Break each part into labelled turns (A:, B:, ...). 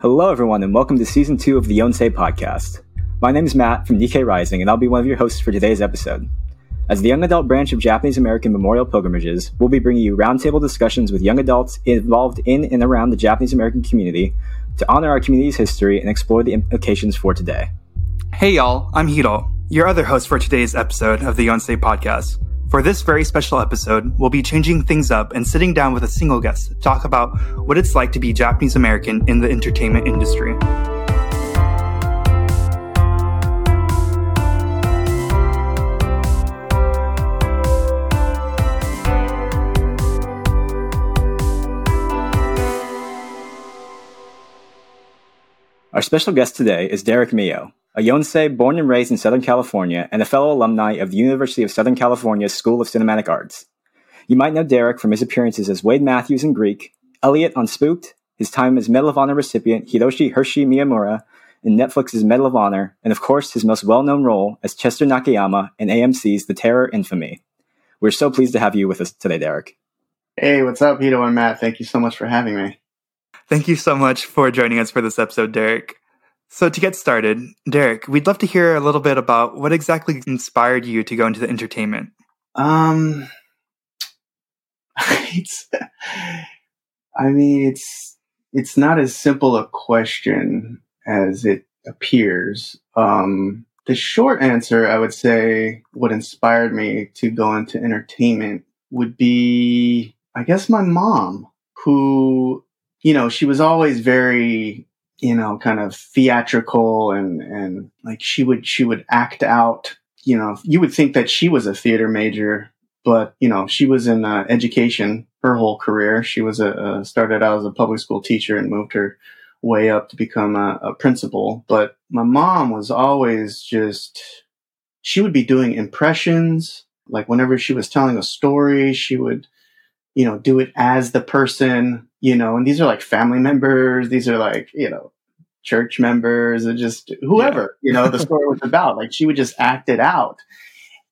A: Hello, everyone, and welcome to season two of the Yonsei podcast. My name is Matt from Nikkei Rising, and I'll be one of your hosts for today's episode. As the young adult branch of Japanese American Memorial Pilgrimages, we'll be bringing you roundtable discussions with young adults involved in and around the Japanese American community to honor our community's history and explore the implications for today.
B: Hey y'all, I'm Hiro, your other host for today's episode of the Yonsei podcast. For this very special episode, we'll be changing things up and sitting down with a single guest to talk about what it's like to be Japanese American in the entertainment industry.
A: Our special guest today is Derek Mio, a Yonsei born and raised in Southern California and a fellow alumni of the University of Southern California School of Cinematic Arts. You might know Derek from his appearances as Wade Matthews in Greek, Elliot on Spooked, his time as Medal of Honor recipient Hiroshi Hershey Miyamura in Netflix's Medal of Honor, and of course his most well-known role as Chester Nakayama in AMC's The Terror Infamy. We're so pleased to have you with us today, Derek.
C: Hey, what's up, Hiro and Matt? Thank you so much for having me.
B: Thank you so much for joining us for this episode, Derek. So, to get started, Derek, we'd love to hear a little bit about what exactly inspired you to go into the entertainment.
C: Um, it's, I mean, it's it's not as simple a question as it appears. Um, the short answer, I would say, what inspired me to go into entertainment would be, I guess, my mom, who, you know, she was always very you know, kind of theatrical and, and like she would, she would act out, you know, you would think that she was a theater major, but, you know, she was in uh, education her whole career. She was a, uh, started out as a public school teacher and moved her way up to become a, a principal. But my mom was always just, she would be doing impressions. Like whenever she was telling a story, she would, you know, do it as the person, you know, and these are like family members. These are like, you know, church members or just whoever, yeah. you know, the story was about. Like she would just act it out.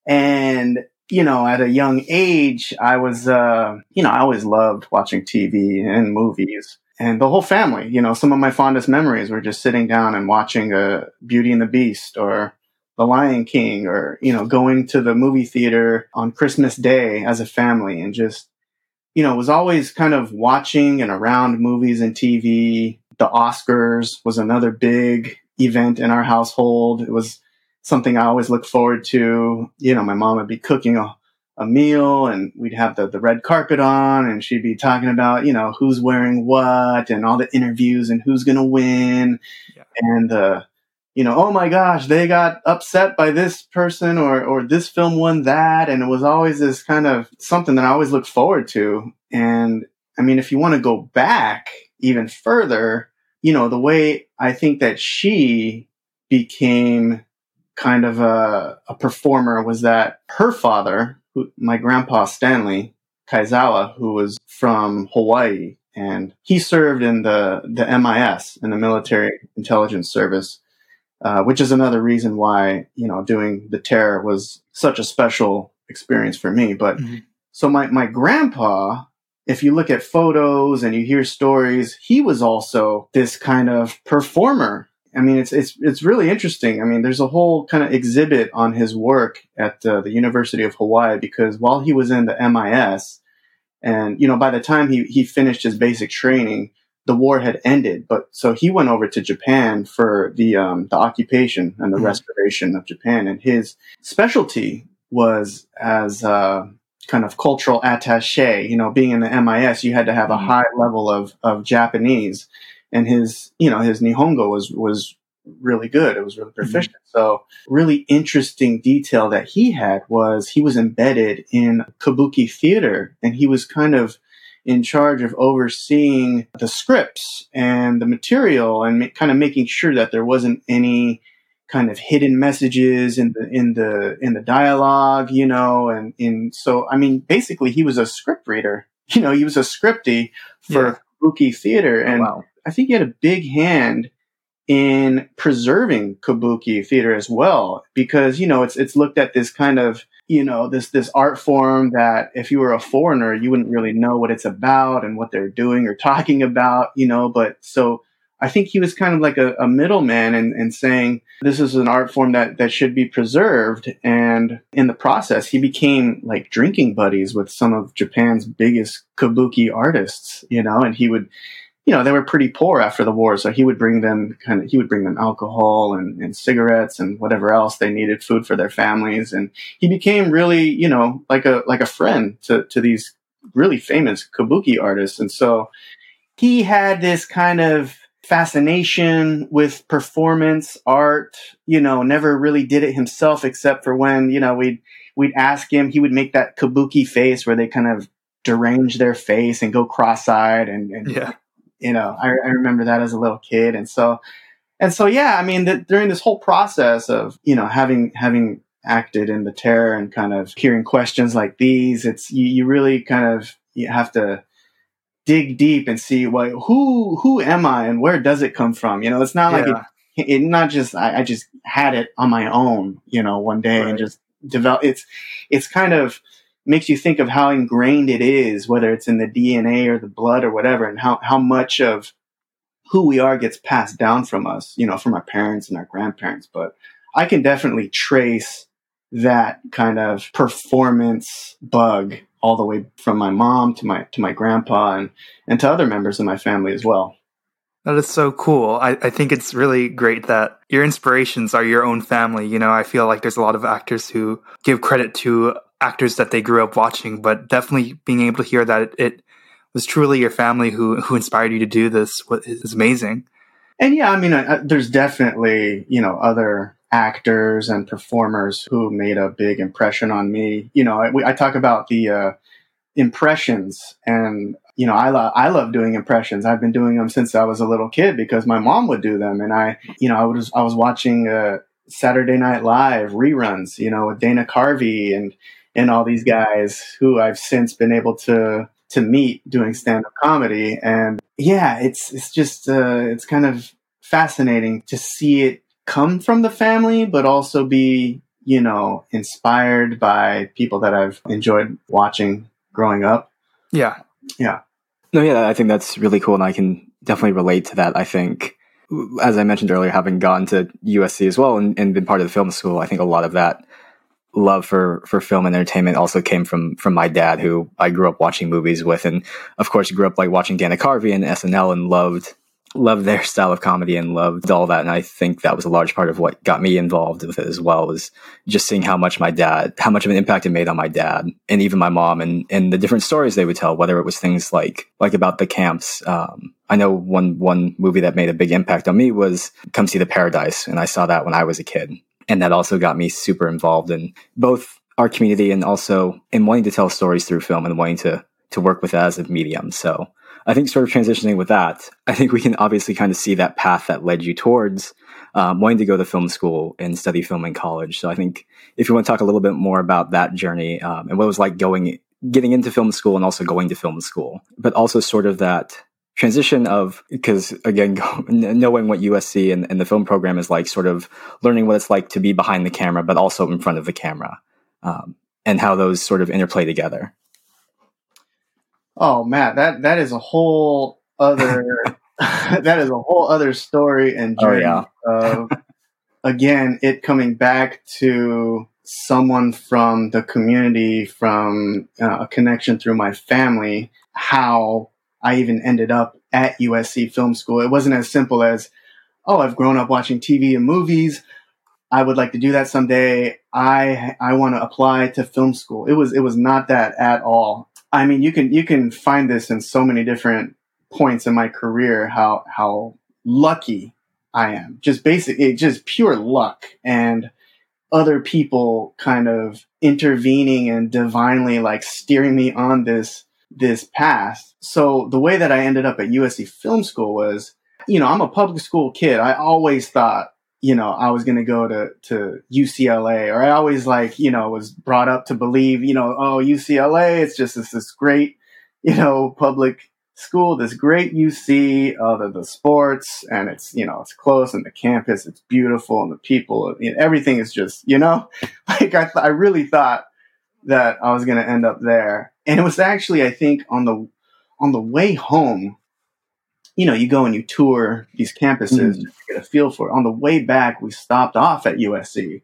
C: And, you know, at a young age, I was, uh, you know, I always loved watching TV and movies and the whole family, you know, some of my fondest memories were just sitting down and watching a uh, Beauty and the Beast or The Lion King or, you know, going to the movie theater on Christmas Day as a family and just you know, was always kind of watching and around movies and TV. The Oscars was another big event in our household. It was something I always looked forward to. You know, my mom would be cooking a, a meal and we'd have the, the red carpet on and she'd be talking about, you know, who's wearing what and all the interviews and who's going to win. Yeah. And, uh, you know, oh my gosh, they got upset by this person or, or this film won that. And it was always this kind of something that I always looked forward to. And I mean, if you want to go back even further, you know, the way I think that she became kind of a, a performer was that her father, who, my grandpa Stanley Kaizawa, who was from Hawaii, and he served in the, the MIS, in the military intelligence service. Uh, which is another reason why you know doing the terror was such a special experience for me. But mm-hmm. so my my grandpa, if you look at photos and you hear stories, he was also this kind of performer. I mean, it's it's it's really interesting. I mean, there's a whole kind of exhibit on his work at uh, the University of Hawaii because while he was in the MIS, and you know, by the time he he finished his basic training, the war had ended. But so he went over to Japan for the um, the occupation and the mm-hmm. restoration of Japan, and his specialty was as a kind of cultural attaché. You know, being in the MIS, you had to have a mm-hmm. high level of of Japanese, and his you know his Nihongo was was really good. It was really mm-hmm. proficient. Mm-hmm. So really interesting detail that he had was he was embedded in kabuki theater, and he was kind of in charge of overseeing the scripts and the material and ma- kind of making sure that there wasn't any kind of hidden messages in the in the in the dialogue, you know, and in so I mean basically he was a script reader. You know, he was a scripty for yeah. theater oh, and oh, wow. I think he had a big hand in preserving kabuki theater as well because you know it's it's looked at this kind of you know this this art form that if you were a foreigner you wouldn't really know what it's about and what they're doing or talking about you know but so I think he was kind of like a, a middleman and, and saying this is an art form that, that should be preserved. And in the process, he became like drinking buddies with some of Japan's biggest kabuki artists, you know, and he would, you know, they were pretty poor after the war. So he would bring them kind of, he would bring them alcohol and, and cigarettes and whatever else they needed, food for their families. And he became really, you know, like a, like a friend to, to these really famous kabuki artists. And so he had this kind of fascination with performance art, you know, never really did it himself except for when, you know, we'd, we'd ask him, he would make that kabuki face where they kind of derange their face and go cross-eyed and, and
B: Yeah.
C: You know, I, I remember that as a little kid. And so, and so, yeah, I mean, the, during this whole process of, you know, having, having acted in the terror and kind of hearing questions like these, it's, you, you really kind of, you have to dig deep and see what, who, who am I and where does it come from? You know, it's not like
B: Yeah.
C: it, it not just, I, I just had it on my own, you know, one day and just develop. It's, it's kind of, makes you think of how ingrained it is, whether it's in the DNA or the blood or whatever, and how, how much of who we are gets passed down from us, you know, from our parents and our grandparents. But I can definitely trace that kind of performance bug all the way from my mom to my to my grandpa and and to other members of my family as well.
B: That is so cool. I, I think it's really great that your inspirations are your own family. You know, I feel like there's a lot of actors who give credit to actors that they grew up watching, but definitely being able to hear that it, it was truly your family who, who inspired you to do this is amazing.
C: And yeah, I mean, I, I- there's definitely, you know, other actors and performers who made a big impression on me. You know, I, we, I talk about the uh, impressions and, you know, I, lo- I love doing impressions. I've been doing them since I was a little kid because my mom would do them. And I, you know, I was, I was watching uh, Saturday Night Live reruns, you know, with Dana Carvey and, and all these guys who I've since been able to, to meet doing stand up comedy. And yeah, it's, it's just, uh, it's kind of fascinating to see it come from the family, but also be, you know, inspired by people that I've enjoyed watching growing up.
B: Yeah. Yeah.
A: No, yeah, I think that's really cool, and I can definitely relate to that. I think, as I mentioned earlier, having gone to USC as well and, and been part of the film school, I think a lot of that love for for film and entertainment also came from from my dad, who I grew up watching movies with, and of course grew up like watching Dana Carvey and SNL, and loved loved their style of comedy and loved all that. And I think that was a large part of what got me involved with it as well, was just seeing how much my dad, how much of an impact it made on my dad and even my mom and, and the different stories they would tell, whether it was things like, like about the camps. Um, I know one, one movie that made a big impact on me was Come See the Paradise. And I saw that when I was a kid. And that also got me super involved in both our community and also in wanting to tell stories through film and wanting to, to work with that as a medium. So I think sort of transitioning with that, I think we can obviously kind of see that path that led you towards um, wanting to go to film school and study film in college. So I think if you want to talk a little bit more about that journey um, and what it was like going, getting into film school and also going to film school, but also sort of that transition of because again go, knowing what usc and, and, the film program is like sort of learning what it's like to be behind the camera but also in front of the camera um, and how those sort of interplay together
C: Oh Matt, that that is a whole other that is a whole other story and journey
A: oh, yeah.
C: of again it coming back to someone from the community from uh, a connection through my family how I even ended up at USC Film School. It wasn't as simple as oh I've grown up watching TV and movies. I would like to do that someday. I I want to apply to film school. It was it was not that at all. I mean, you can you can find this in so many different points in my career. How how lucky I am. Just basic, it just pure luck and other people kind of intervening and divinely like steering me on this this past. So the way that I ended up at USC Film School was, you know, I'm a public school kid. I always thought you know, I was going to go to, to UCLA or I always like, you know, was brought up to believe, you know, oh, UCLA, it's just this, this great, you know, public school, this great UC, uh, the, the sports and it's, you know, it's close and the campus, it's beautiful and the people, everything is just, you know, like I, th- I really thought that I was going to end up there. And it was actually, I think on the, on the way home, you know, you go and you tour these campuses mm. to get a feel for it. On the way back, we stopped off at USC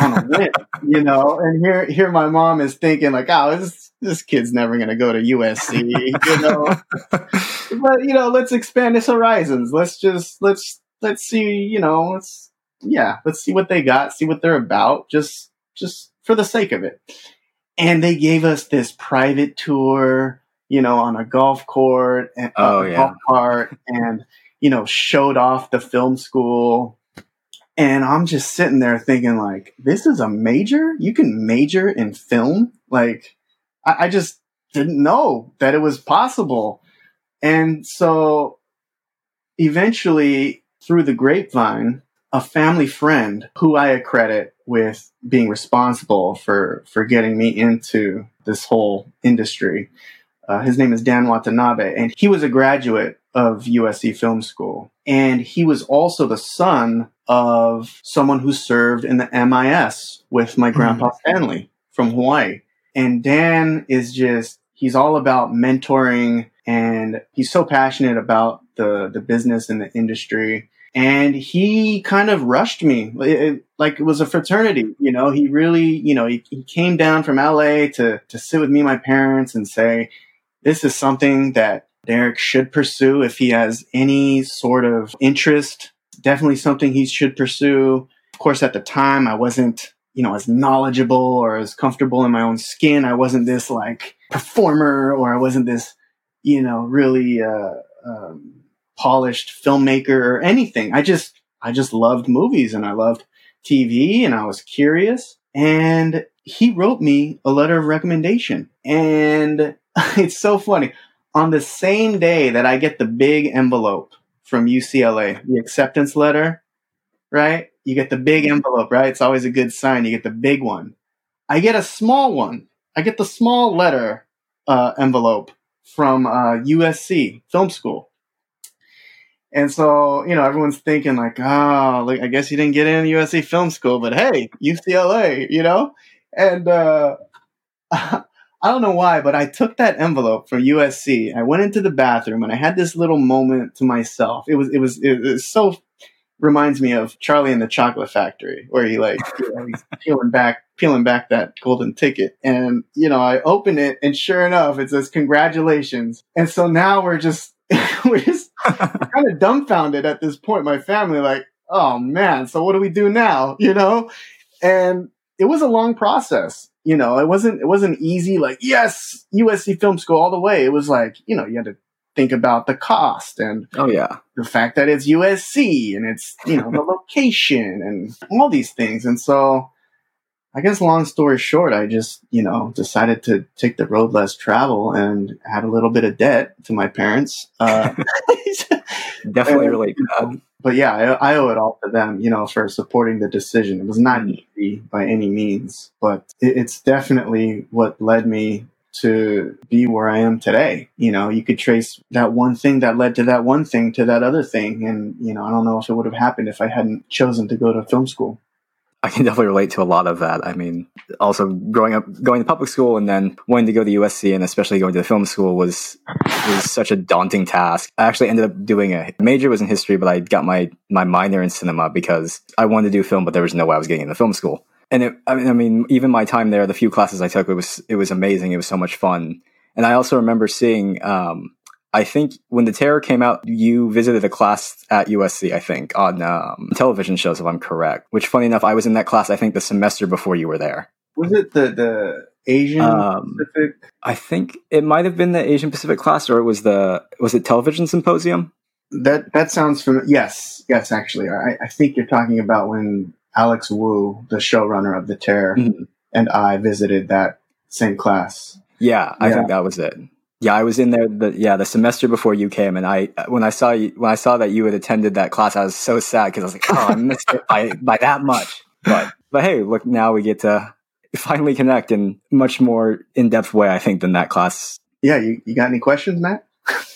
C: on a whim, you know, and here, here my mom is thinking like, oh, this, this kid's never going to go to USC, you know, but you know, let's expand his horizons. Let's just, let's, let's see, you know, let's, yeah, let's see what they got, see what they're about, just, just for the sake of it. And they gave us this private tour, you know, on a golf court and uh, oh, yeah. golf cart and, you know, showed off the film school and I'm just sitting there thinking, like, this is a major? You can major in film? Like, I, I just didn't know that it was possible. And so eventually, through the grapevine, a family friend who I accredit with being responsible for, for getting me into this whole industry. Uh, his name is Dan Watanabe, and he was a graduate of USC Film School. And he was also the son of someone who served in the MIS with my grandpa mm-hmm. Stanley from Hawaii. And Dan is just, he's all about mentoring and he's so passionate about the, the business and the industry. And he kind of rushed me it, it, like it was a fraternity, you know, he really, you know, he, he came down from LA to, to sit with me my parents and say, this is something that Derek should pursue if he has any sort of interest. Definitely something he should pursue. Of course, at the time, I wasn't, you know, as knowledgeable or as comfortable in my own skin. I wasn't this like performer or I wasn't this, you know, really uh, um, polished filmmaker or anything. I just, I just loved movies and I loved TV and I was curious. And he wrote me a letter of recommendation. And it's so funny on the same day that I get the big envelope from UCLA, the acceptance letter, right? You get the big envelope, right? It's always a good sign. You get the big one. I get a small one. I get the small letter uh, envelope from uh, USC Film School. And so, you know, everyone's thinking like, oh, like, I guess you didn't get in USC Film School, but hey, UCLA, you know? And uh, I don't know why, but I took that envelope from USC. I went into the bathroom and I had this little moment to myself. It was it was it so reminds me of Charlie and the Chocolate Factory, where he like you know, he's peeling back peeling back that golden ticket, and you know I open it, and sure enough, it says congratulations. And so now we're just we're just kind of dumbfounded at this point. My family like, oh man, so what do we do now? You know, and it was a long process you know, it wasn't it wasn't easy like yes, USC Film School all the way. It was like you know you had to think about the cost and
A: oh yeah
C: the fact that it's USC and it's you know the location and all these things. And so I guess long story short, I just you know decided to take the road less travel and had a little bit of debt to my parents. Uh,
A: Definitely relate to
C: but yeah, I, I, owe it all to them, you know, for supporting the decision. It was not mm. easy by any means, but it, it's definitely what led me to be where I am today. You know, you could trace that one thing that led to that one thing to that other thing. And, you know, I don't know if it would have happened if I hadn't chosen to go to film school.
A: I can definitely relate to a lot of that. I mean, also growing up, going to public school and then wanting to go to USC and especially going to the film school was, was such a daunting task. I actually ended up doing a major was in history, but I got my, my minor in cinema because I wanted to do film, but there was no way I was getting into film school. And it, I mean, I mean, even my time there, the few classes I took, it was, it was amazing. It was so much fun. And I also remember seeing, um, I think when the terror came out, you visited a class at USC, I think, on um, television shows, if I'm correct. Which, funny enough, I was in that class, I think, the semester before you were there.
C: Was it the, the Asian um, Pacific?
A: I think it might have been the Asian Pacific class, or it was the, was it television symposium?
C: That that sounds familiar. Yes, yes, actually. I, I think you're talking about when Alex Woo, the showrunner of The Terror, mm-hmm. and I visited that same class.
A: Yeah, I yeah. think that was it. Yeah, I was in there the yeah the semester before you came, and I when I saw you when I saw that you had attended that class, I was so sad because I was like, oh, I missed it by by that much. But but hey, look, now we get to finally connect in much more in depth way, I think, than that class.
C: Yeah, you, you got any questions, Matt?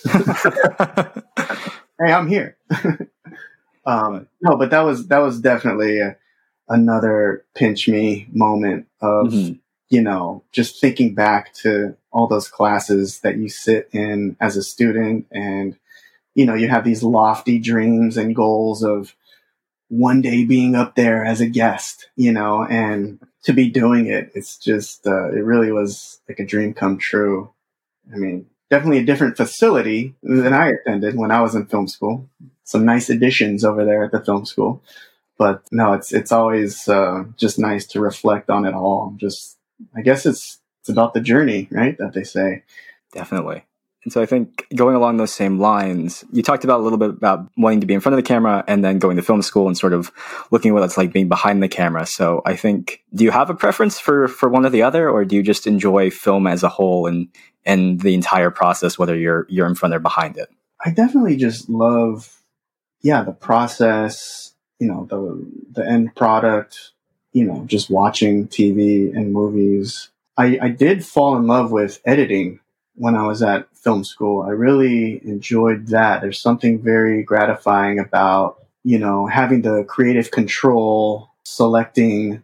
C: hey, I'm here. um, no, but that was that was definitely a, another pinch me moment of mm-hmm. you know just thinking back to all those classes that you sit in as a student and you know, you have these lofty dreams and goals of one day being up there as a guest, you know, and to be doing it, it's just, uh, it really was like a dream come true. I mean, definitely a different facility than I attended when I was in film school. Some nice additions over there at the film school, but no, it's it's always uh, just nice to reflect on it all. Just, I guess it's it's about the journey, right? That they say.
A: Definitely. And so I think going along those same lines, you talked about a little bit about wanting to be in front of the camera and then going to film school and sort of looking what it's like being behind the camera. So I think, do you have a preference for, for one or the other, or do you just enjoy film as a whole and, and the entire process, whether you're, you're in front or behind it?
C: I definitely just love, yeah, the process, you know, the, the end product, you know, just watching TV and movies. I, I did fall in love with editing when I was at film school. I really enjoyed that. There's something very gratifying about, you know, having the creative control, selecting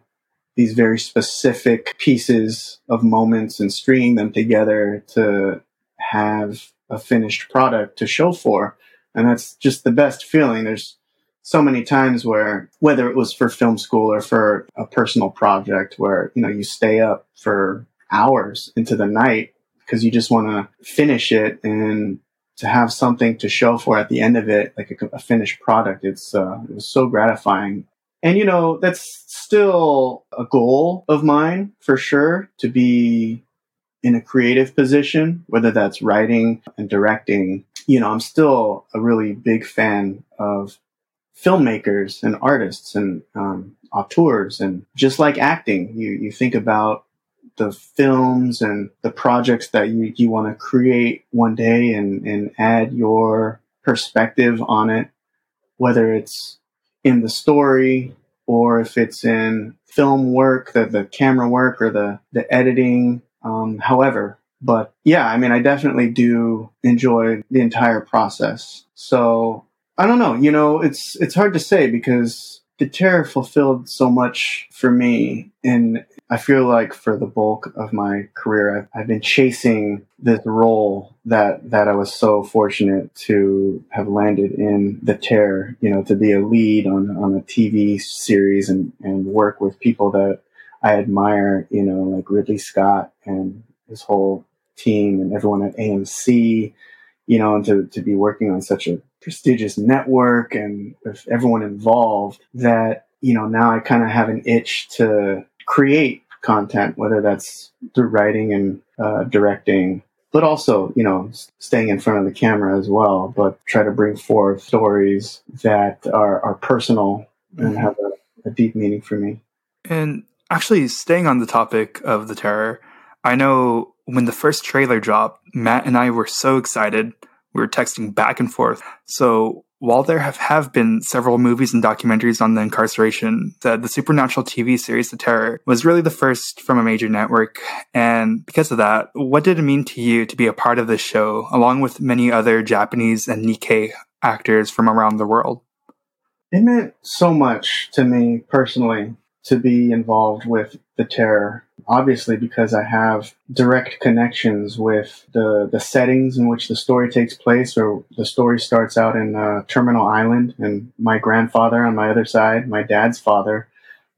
C: these very specific pieces of moments and stringing them together to have a finished product to show for. And that's just the best feeling. There's so many times where, whether it was for film school or for a personal project where, you know, you stay up for hours into the night because you just want to finish it and to have something to show for at the end of it, like a, a finished product. It's uh, it was so gratifying. And you know, that's still a goal of mine for sure to be in a creative position, whether that's writing and directing. You know, I'm still a really big fan of filmmakers and artists and um, auteurs, and just like acting, you you think about the films and the projects that you, you want to create one day and, and add your perspective on it, whether it's in the story or if it's in film work, the, the camera work or the, the editing, um, however. But yeah, I mean, I definitely do enjoy the entire process. So I don't know, you know, it's, it's hard to say because the terror fulfilled so much for me and I feel like for the bulk of my career, I've, I've, been chasing this role that that I was so fortunate to have landed in the Terror. You know, to be a lead on on a TV series and and work with people that I admire. You know, like Ridley Scott and his whole team and everyone at AMC. You know, and to to be working on such a prestigious network and with everyone involved that you know now I kind of have an itch to create content, whether that's through writing and uh, directing, but also, you know, staying in front of the camera as well, but try to bring forth stories that are, are personal and mm-hmm. have a, a deep meaning for me.
B: And actually, staying on the topic of the terror, I know when the first trailer dropped, Matt and I were so excited. We were texting back and forth. So while there have, have been several movies and documentaries on the incarceration, the, the supernatural TV series The Terror was really the first from a major network. And because of that, what did it mean to you to be a part of this show, along with many other Japanese and Nikkei actors from around the world?
C: It meant so much to me personally to be involved with The Terror obviously because I have direct connections with the, the settings in which the story takes place, or the story starts out in uh, Terminal Island, and my grandfather on my other side, my dad's father,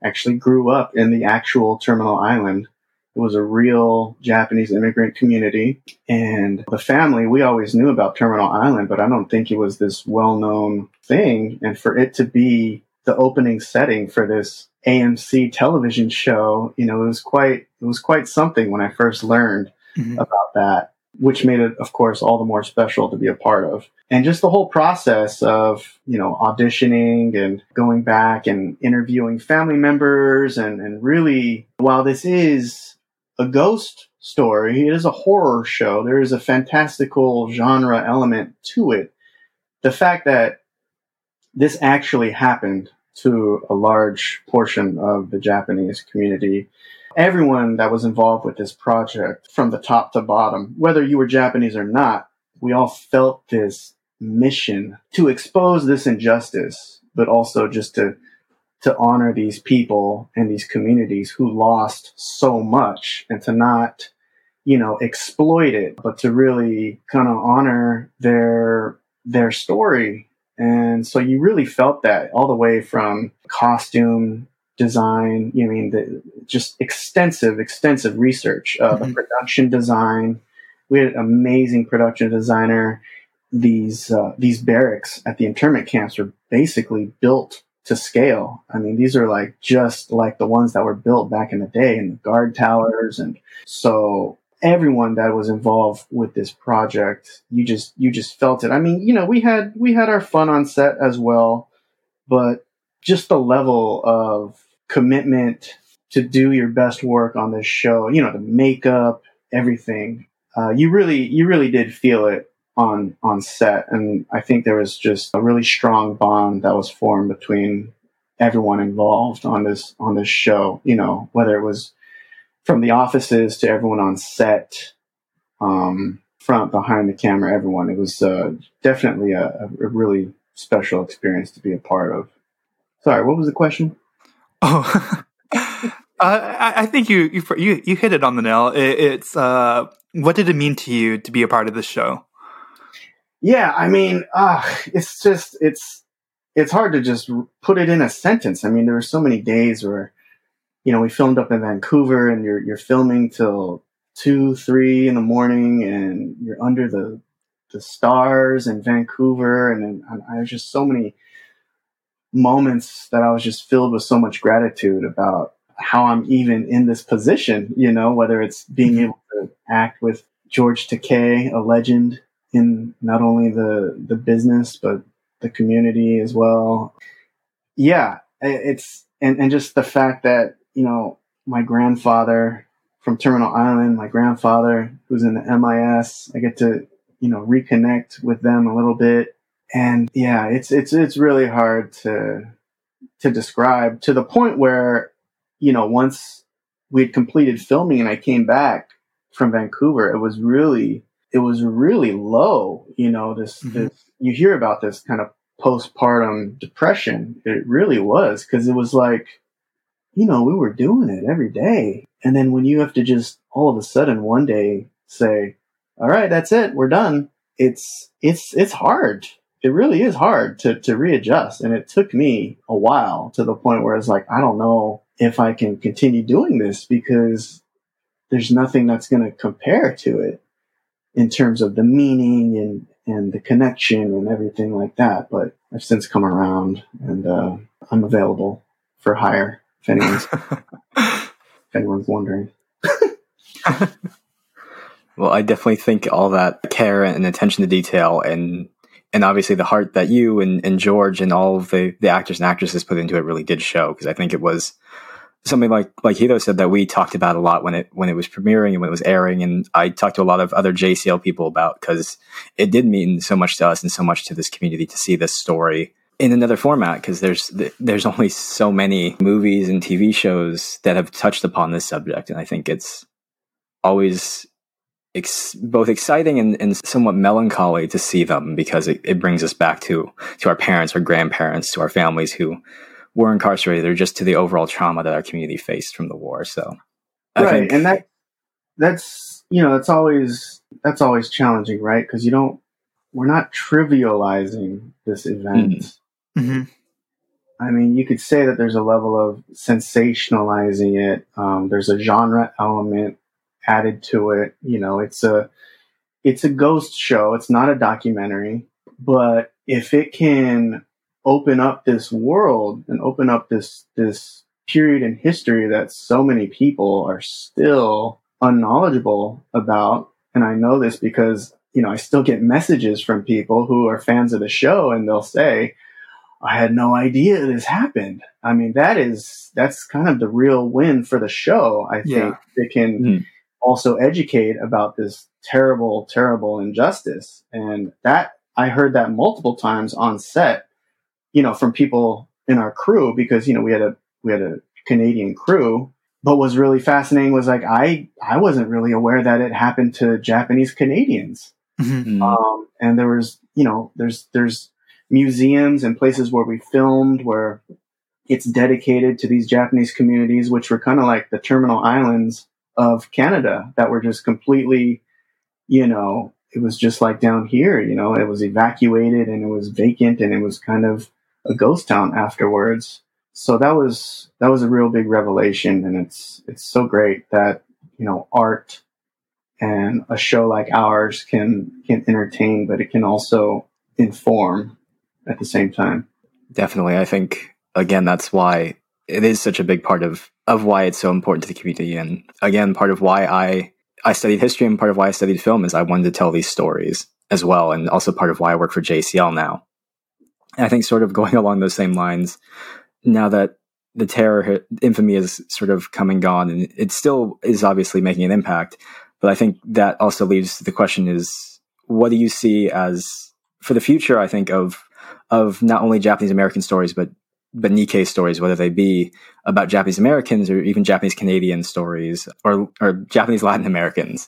C: actually grew up in the actual Terminal Island. It was a real Japanese immigrant community, and the family, we always knew about Terminal Island, but I don't think it was this well known thing. And for it to be the opening setting for this AMC television show, you know, it was quite it was quite something when I first learned mm-hmm. about that, which made it, of course, all the more special to be a part of. And just the whole process of, you know, auditioning and going back and interviewing family members and, and really, while this is a ghost story, it is a horror show. There is a fantastical genre element to it. The fact that this actually happened to a large portion of the Japanese community. Everyone that was involved with this project from the top to bottom, whether you were Japanese or not, we all felt this mission to expose this injustice, but also just to to honor these people and these communities who lost so much and to not, you know, exploit it, but to really kind of honor their their story. And so you really felt that all the way from costume design. You know, I mean, the, just extensive, extensive research, uh, mm-hmm. the production design. We had an amazing production designer. These uh, these barracks at the internment camps were basically built to scale. I mean, these are like just like the ones that were built back in the day in the guard towers. And so everyone that was involved with this project, you just, you just felt it. I mean, you know, we had, we had our fun on set as well, but just the level of commitment to do your best work on this show, you know, the makeup, everything, uh, you really, you really did feel it on on set, and I think there was just a really strong bond that was formed between everyone involved on this on this show. You know, whether it was from the offices to everyone on set, um, front, behind the camera, everyone. It was uh, definitely a, a, really special experience to be a part of. Sorry, what was the question?
B: Oh, uh, I, think you, you you hit it on the nail. It, it's uh, what did it mean to you to be a part of this show?
C: Yeah, I mean, uh, it's just it's it's hard to just put it in a sentence. I mean, there were so many days where, you know, we filmed up in Vancouver, and you're you're filming till two, three in the morning, and you're under the the stars in Vancouver, and then and I was just so many moments that I was just filled with so much gratitude about how I'm even in this position. You know, whether it's being mm-hmm. able to act with George Takei, a legend in not only the the business but the community as well. Yeah, it's and and just the fact that you know my grandfather from Terminal Island, my grandfather who's in the MIS, I get to you know reconnect with them a little bit, and yeah, it's it's it's really hard to to describe to the point where you know once we had completed filming and I came back from Vancouver, it was really it was really low. You know, this, mm-hmm. this you hear about this kind of postpartum depression. It really was because it was like, you know, we were doing it every day. And then when you have to just all of a sudden one day say, all right, that's it. We're done. It's, it's, it's hard. It really is hard to, to readjust. And it took me a while to the point where it's like, I don't know if I can continue doing this because there's nothing that's going to compare to it in terms of the meaning and and the connection and everything like that. But I've since come around, and uh, I'm available for hire if anyone's if anyone's wondering.
A: well, I definitely think all that care and attention to detail and and obviously the heart that you and, and George and all of the, the actors and actresses put into it really did show because I think it was something like like Hiro said that we talked about a lot when it when it was premiering and when it was airing, and I talked to a lot of other JCL people about because it did mean so much to us and so much to this community to see this story in another format because there's there's only so many movies and TV shows that have touched upon this subject, and I think it's always ex- both exciting and, and, somewhat melancholy to see them because it, it brings us back to to our parents, our grandparents, to our families who were incarcerated or just to the overall trauma that our community faced from the war. So,
C: I right, think, and that that's you know that's always that's always challenging, right? Because you don't we're not trivializing this event. Mm-hmm. Mm-hmm. I mean, you could say that there's a level of sensationalizing it. Um, there's a genre element added to it. You know, it's a it's a ghost show. It's not a documentary, but if it can open up this world and open up this this period in history that so many people are still unknowledgeable about and I know this because you know I still get messages from people who are fans of the show and they'll say I had no idea this happened. I mean that is that's kind of the real win for the show. I think yeah. it can mm. also educate about this terrible terrible injustice and that I heard that multiple times on set you know, from people in our crew because, you know, we had a, we had a Canadian crew. But was really fascinating was like, I, I wasn't really aware that it happened to Japanese Canadians. Mm-hmm. Um, and there was, you know, there's, there's museums and places where we filmed where it's dedicated to these Japanese communities, which were kind of like the terminal islands of Canada that were just completely, you know, it was just like down here, you know, it was evacuated and it was vacant and it was kind of a ghost town afterwards. So that was that was a real big revelation and it's it's so great that, you know, art and a show like ours can can entertain but it can also inform at the same time.
A: Definitely. I think again that's why it is such a big part of of why it's so important to the community and again part of why I I studied history and part of why I studied film is I wanted to tell these stories as well and also part of why I work for JCL now. And I think sort of going along those same lines now that the terror infamy is sort of come and gone and it still is obviously making an impact but I think that also leaves the question is what do you see as for the future I think of of not only Japanese American stories but but Nikkei stories, whether they be about Japanese Americans or even Japanese Canadian stories or or Japanese Latin Americans.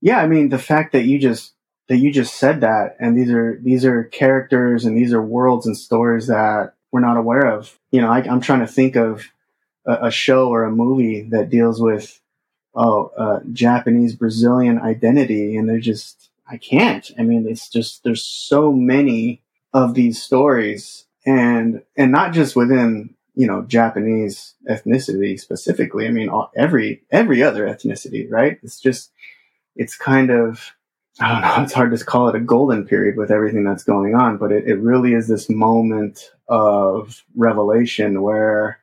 C: Yeah, I mean the fact that you just that you just said that, and these are these are characters and these are worlds and stories that we're not aware of. You know, I, am trying to think of a, a, show or a movie that deals with oh uh, Japanese Brazilian identity, and they're just I can't. I mean, it's just there's so many of these stories and and not just within you know Japanese ethnicity specifically. I mean, all, every every other ethnicity, right? It's just it's kind of I don't know. It's hard to call it a golden period with everything that's going on, but it, it really is this moment of revelation where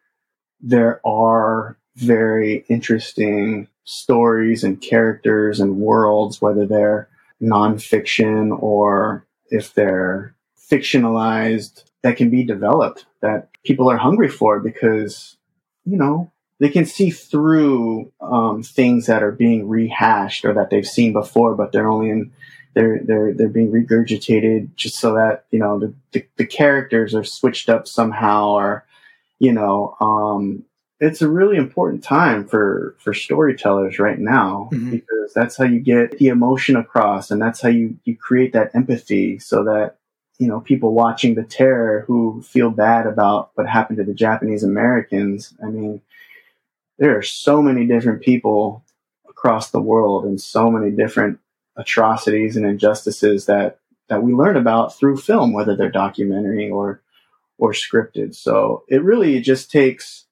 C: there are very interesting stories and characters and worlds, whether they're nonfiction or if they're fictionalized that can be developed that people are hungry for because, you know, they can see through um, things that are being rehashed or that they've seen before, but they're only in they're they're they're being regurgitated just so that you know the the, the characters are switched up somehow or you know um, it's a really important time for for storytellers right now mm-hmm. because that's how you get the emotion across and that's how you you create that empathy so that you know, people watching the terror who feel bad about what happened to the Japanese Americans. I mean, there are so many different people across the world and so many different atrocities and injustices that that we learn about through film, whether they're documentary or or scripted. So it really just takes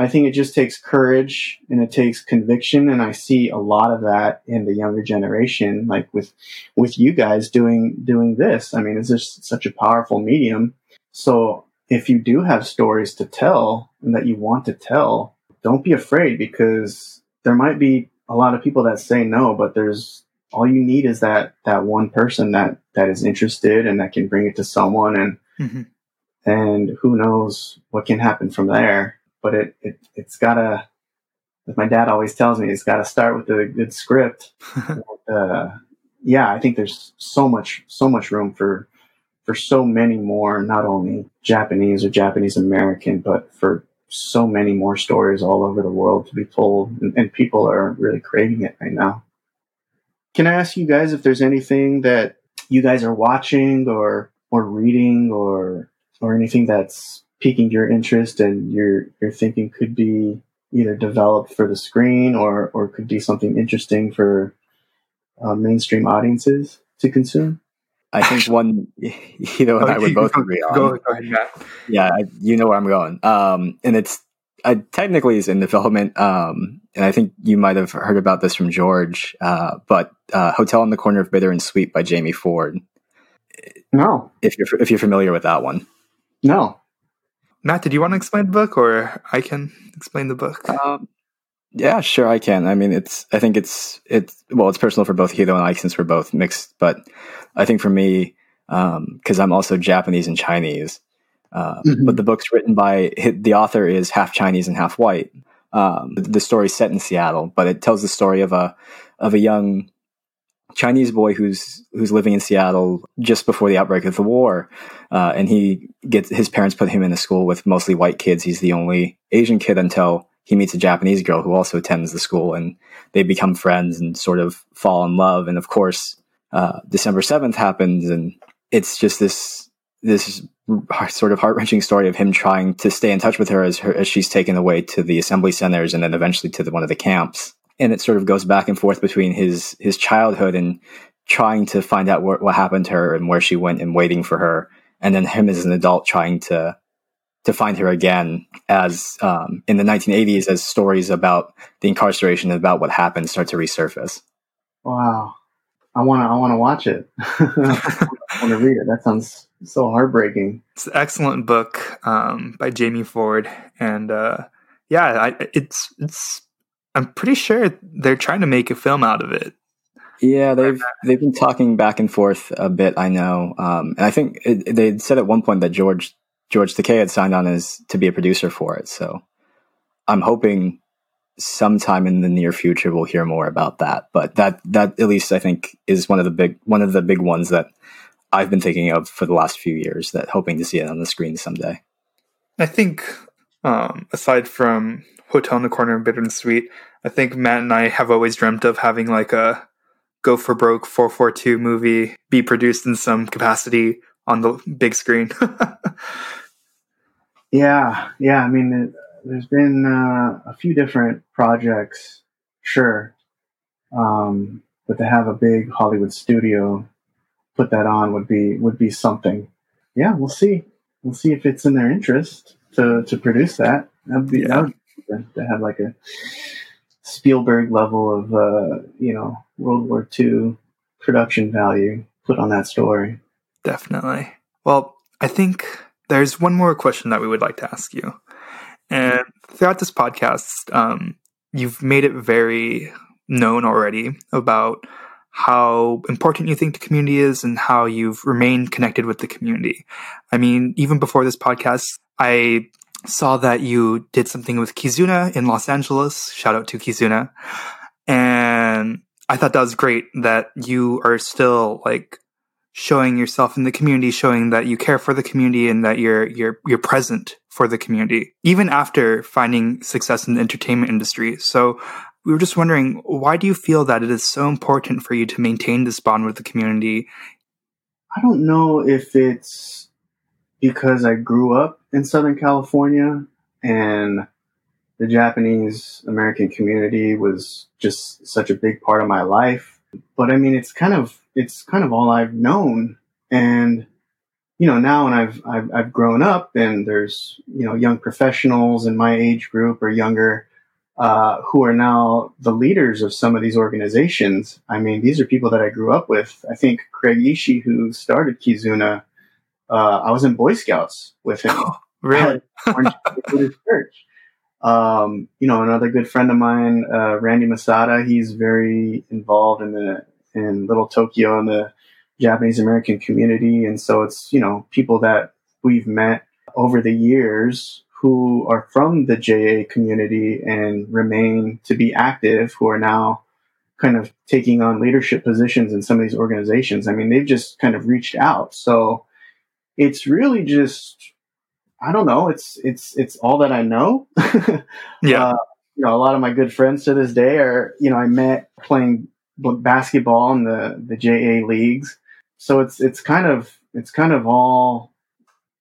C: I think it just takes courage and it takes conviction. And I see a lot of that in the younger generation, like with, with you guys doing, doing this. I mean, it's just such a powerful medium. So if you do have stories to tell and that you want to tell, don't be afraid because there might be a lot of people that say no, but there's all you need is that, that one person that, that is interested and that can bring it to someone and, mm-hmm. and who knows what can happen from there but it, it it's gotta as my dad always tells me it's gotta start with a good script. Uh, yeah i think there's so much so much room for for so many more not only japanese or japanese american but for so many more stories all over the world to be told. And, and people are really craving it right now. Can i ask you guys if there's anything that you guys are watching or or reading or or anything that's piquing your interest and your your thinking could be either developed for the screen or or could be something interesting for uh, mainstream audiences to consume?
A: I think one, you know, and I would both agree on. Go, go ahead, Matt. Yeah, you know where I'm going. Um, and it's technically is in development. Um, and I think you might have heard about this from George. Uh, but uh, Hotel on the Corner of Bitter and Sweet by Jamie Ford.
C: No,
A: if you're if you're familiar with that one.
C: No.
B: Matt, did you want to explain the book, or I can explain the book? Um,
A: yeah, sure, I can. I mean, it's. I think it's. It's well, it's personal for both Hiro and I since we're both mixed. But I think for me, because um, I'm also Japanese and Chinese, uh, mm-hmm. but the book's written by the author is half Chinese and half white. Um, the, the story's set in Seattle, but it tells the story of a of a young Chinese boy who's who's living in Seattle just before the outbreak of the war, uh, and he gets his parents put him in a school with mostly white kids. He's the only Asian kid until he meets a Japanese girl who also attends the school, and they become friends and sort of fall in love. And of course, uh, December seventh happens, and it's just this this sort of heart wrenching story of him trying to stay in touch with her as her as she's taken away to the assembly centers and then eventually to the, one of the camps and it sort of goes back and forth between his his childhood and trying to find out what, what happened to her and where she went and waiting for her, and then him as an adult trying to to find her again as um, in the 1980s as stories about the incarceration and about what happened start to resurface.
C: Wow. I want to I want to watch it. I want to read it. That sounds so heartbreaking.
B: It's an excellent book um, by Jamie Ford, and uh, yeah, I, it's it's. I'm pretty sure they're trying to make a film out of it.
A: Yeah, they've they've been talking back and forth a bit. I know, um, and I think it, they said at one point that George George Takei had signed on as to be a producer for it. So I'm hoping sometime in the near future we'll hear more about that. But that that at least I think is one of the big one of the big ones that I've been thinking of for the last few years. That hoping to see it on the screen someday.
B: I think um, aside from Hotel in the Corner and Bitter and Sweet, I think Matt and I have always dreamt of having like a Go for Broke 442 movie be produced in some capacity on the big screen.
C: yeah, yeah. I mean, there's been uh, a few different projects, sure, um, but to have a big Hollywood studio put that on would be would be something. Yeah, we'll see. We'll see if it's in their interest to to produce that. That'd be, yeah. that would to have like a Spielberg level of uh, you know World War II production value put on that story.
B: Definitely. Well, I think there's one more question that we would like to ask you. And throughout this podcast, um, you've made it very known already about how important you think the community is and how you've remained connected with the community. I mean, even before this podcast, I saw that you did something with Kizuna in Los Angeles. Shout out to Kizuna. And I thought that was great that you are still like showing yourself in the community, showing that you care for the community and that you're you're you're present for the community, even after finding success in the entertainment industry. So we were just wondering, why do you feel that it is so important for you to maintain this bond with the community?
C: I don't know if it's because I grew up in Southern California and the Japanese American community was just such a big part of my life. But I mean, it's kind of it's kind of all I've known. And, you know, now when I've, I've, I've grown up and there's, you know, young professionals in my age group or younger, uh, who are now the leaders of some of these organizations. I mean, these are people that I grew up with. I think Craig Ishii, who started Kizuna, uh, I was in Boy Scouts with him.
B: Really?
C: church. Um, you know, another good friend of mine, uh, Randy Masada, he's very involved in the in Little Tokyo in the Japanese American community. And so it's, you know, people that we've met over the years who are from the JA community and remain to be active, who are now kind of taking on leadership positions in some of these organizations. I mean, they've just kind of reached out. So it's really just, I don't know. It's, it's, it's all that I know.
B: yeah.
C: Uh, you know, a lot of my good friends to this day are, you know, I met playing basketball in the the JA leagues. So it's it's kind of it's kind of all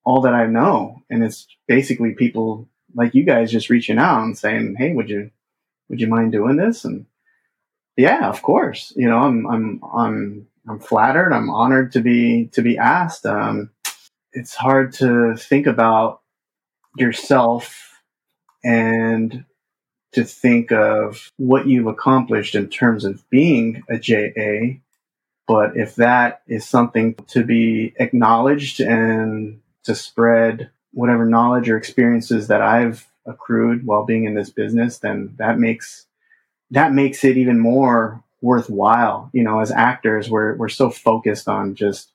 C: all that I know, and it's basically people like you guys just reaching out and saying, "Hey, would you would you mind doing this?" And yeah, of course. You know, I'm I'm I'm I'm flattered. I'm honored to be to be asked. Um, it's hard to think about yourself and to think of what you've accomplished in terms of being a JA. But if that is something to be acknowledged and to spread whatever knowledge or experiences that I've accrued while being in this business, then that makes that makes it even more worthwhile. You know, as actors, we're we're so focused on just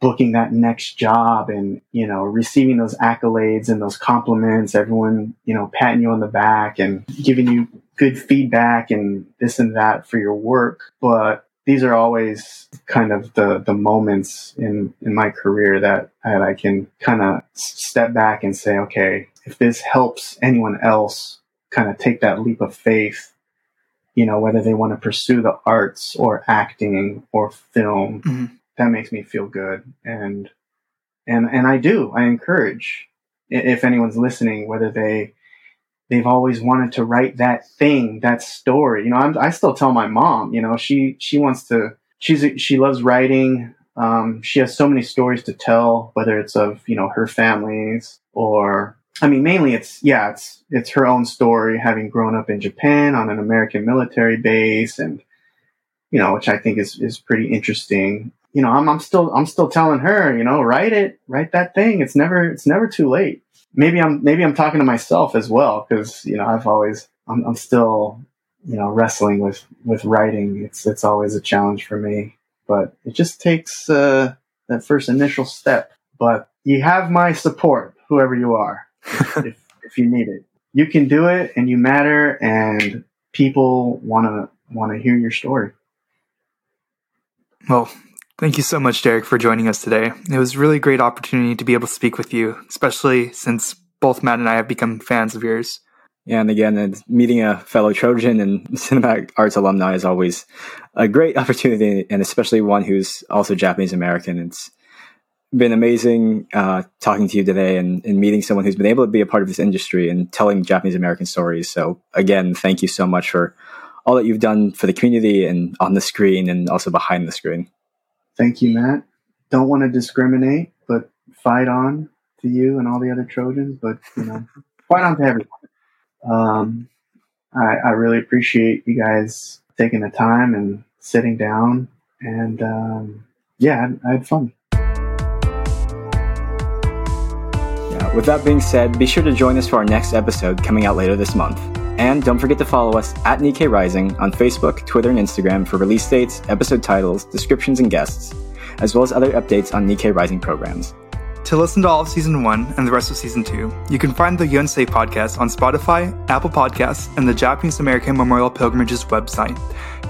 C: booking that next job and you know receiving those accolades and those compliments everyone you know patting you on the back and giving you good feedback and this and that for your work. But these are always kind of the the moments in in my career that, that I can kind of step back and say okay if this helps anyone else kind of take that leap of faith you know whether they want to pursue the arts or acting or film mm-hmm that makes me feel good and and and I do I encourage if anyone's listening whether they they've always wanted to write that thing that story you know I'm, I still tell my mom you know she she wants to she's she loves writing. Um, she has so many stories to tell, whether it's of you know her families or I mean mainly it's yeah it's it's her own story having grown up in Japan on an American military base and you know which I think is is pretty interesting. You know I'm I'm still I'm still telling her you know write it write that thing it's never it's never too late. Maybe I'm maybe I'm talking to myself as well because you know I've always I'm, I'm still you know wrestling with with writing. It's it's always a challenge for me but it just takes uh, that first initial step. But you have my support, whoever you are, if, if you need it. You can do it, and you matter, and people want to want to hear your story.
B: Well, thank you so much, Derek, for joining us today. It was a really great opportunity to be able to speak with you, especially since both Matt and I have become fans of yours.
A: And again, meeting a fellow Trojan and cinematic arts alumni is always a great opportunity, and especially one who's also Japanese American. It's been amazing uh, talking to you today and, and, meeting someone who's been able to be a part of this industry and telling Japanese American stories. So, again, thank you so much for all that you've done for the community and on the screen and also behind the screen.
C: Thank you, Matt. Don't want to discriminate, but fight on to you and all the other Trojans, but, you know, fight on to everyone. Um, I, I, really appreciate you guys taking the time and sitting down. And um, yeah, I, I had fun.
A: Yeah, with that being said, be sure to join us for our next episode coming out later this month. And don't forget to follow us at Nikkei Rising on Facebook, Twitter, and Instagram for release dates, episode titles, descriptions, and guests, as well as other updates on Nikkei Rising programs.
B: To listen to all of season one and the rest of season two, you can find the Yonsei podcast on Spotify, Apple Podcasts, and the Japanese American Memorial Pilgrimages website,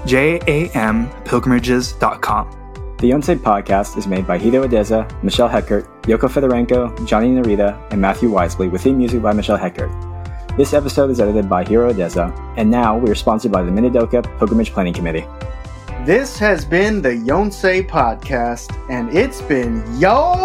B: jampilgrimages.com.
A: The Yonsei podcast is made by Hideo Odeza, Michelle Heckert, Yoko Fedorenko, Johnny Narita, and Matthew Wisely, with theme music by Michelle Heckert. This episode is edited by Hiro Odeza, and now we are sponsored by the Minidoka Pilgrimage Planning Committee.
C: This has been the Yonsei podcast, and it's been yo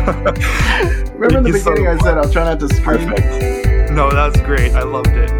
C: Remember in the beginning so I said I'll try not to scream?
B: Perfect. No, that's great. I loved it.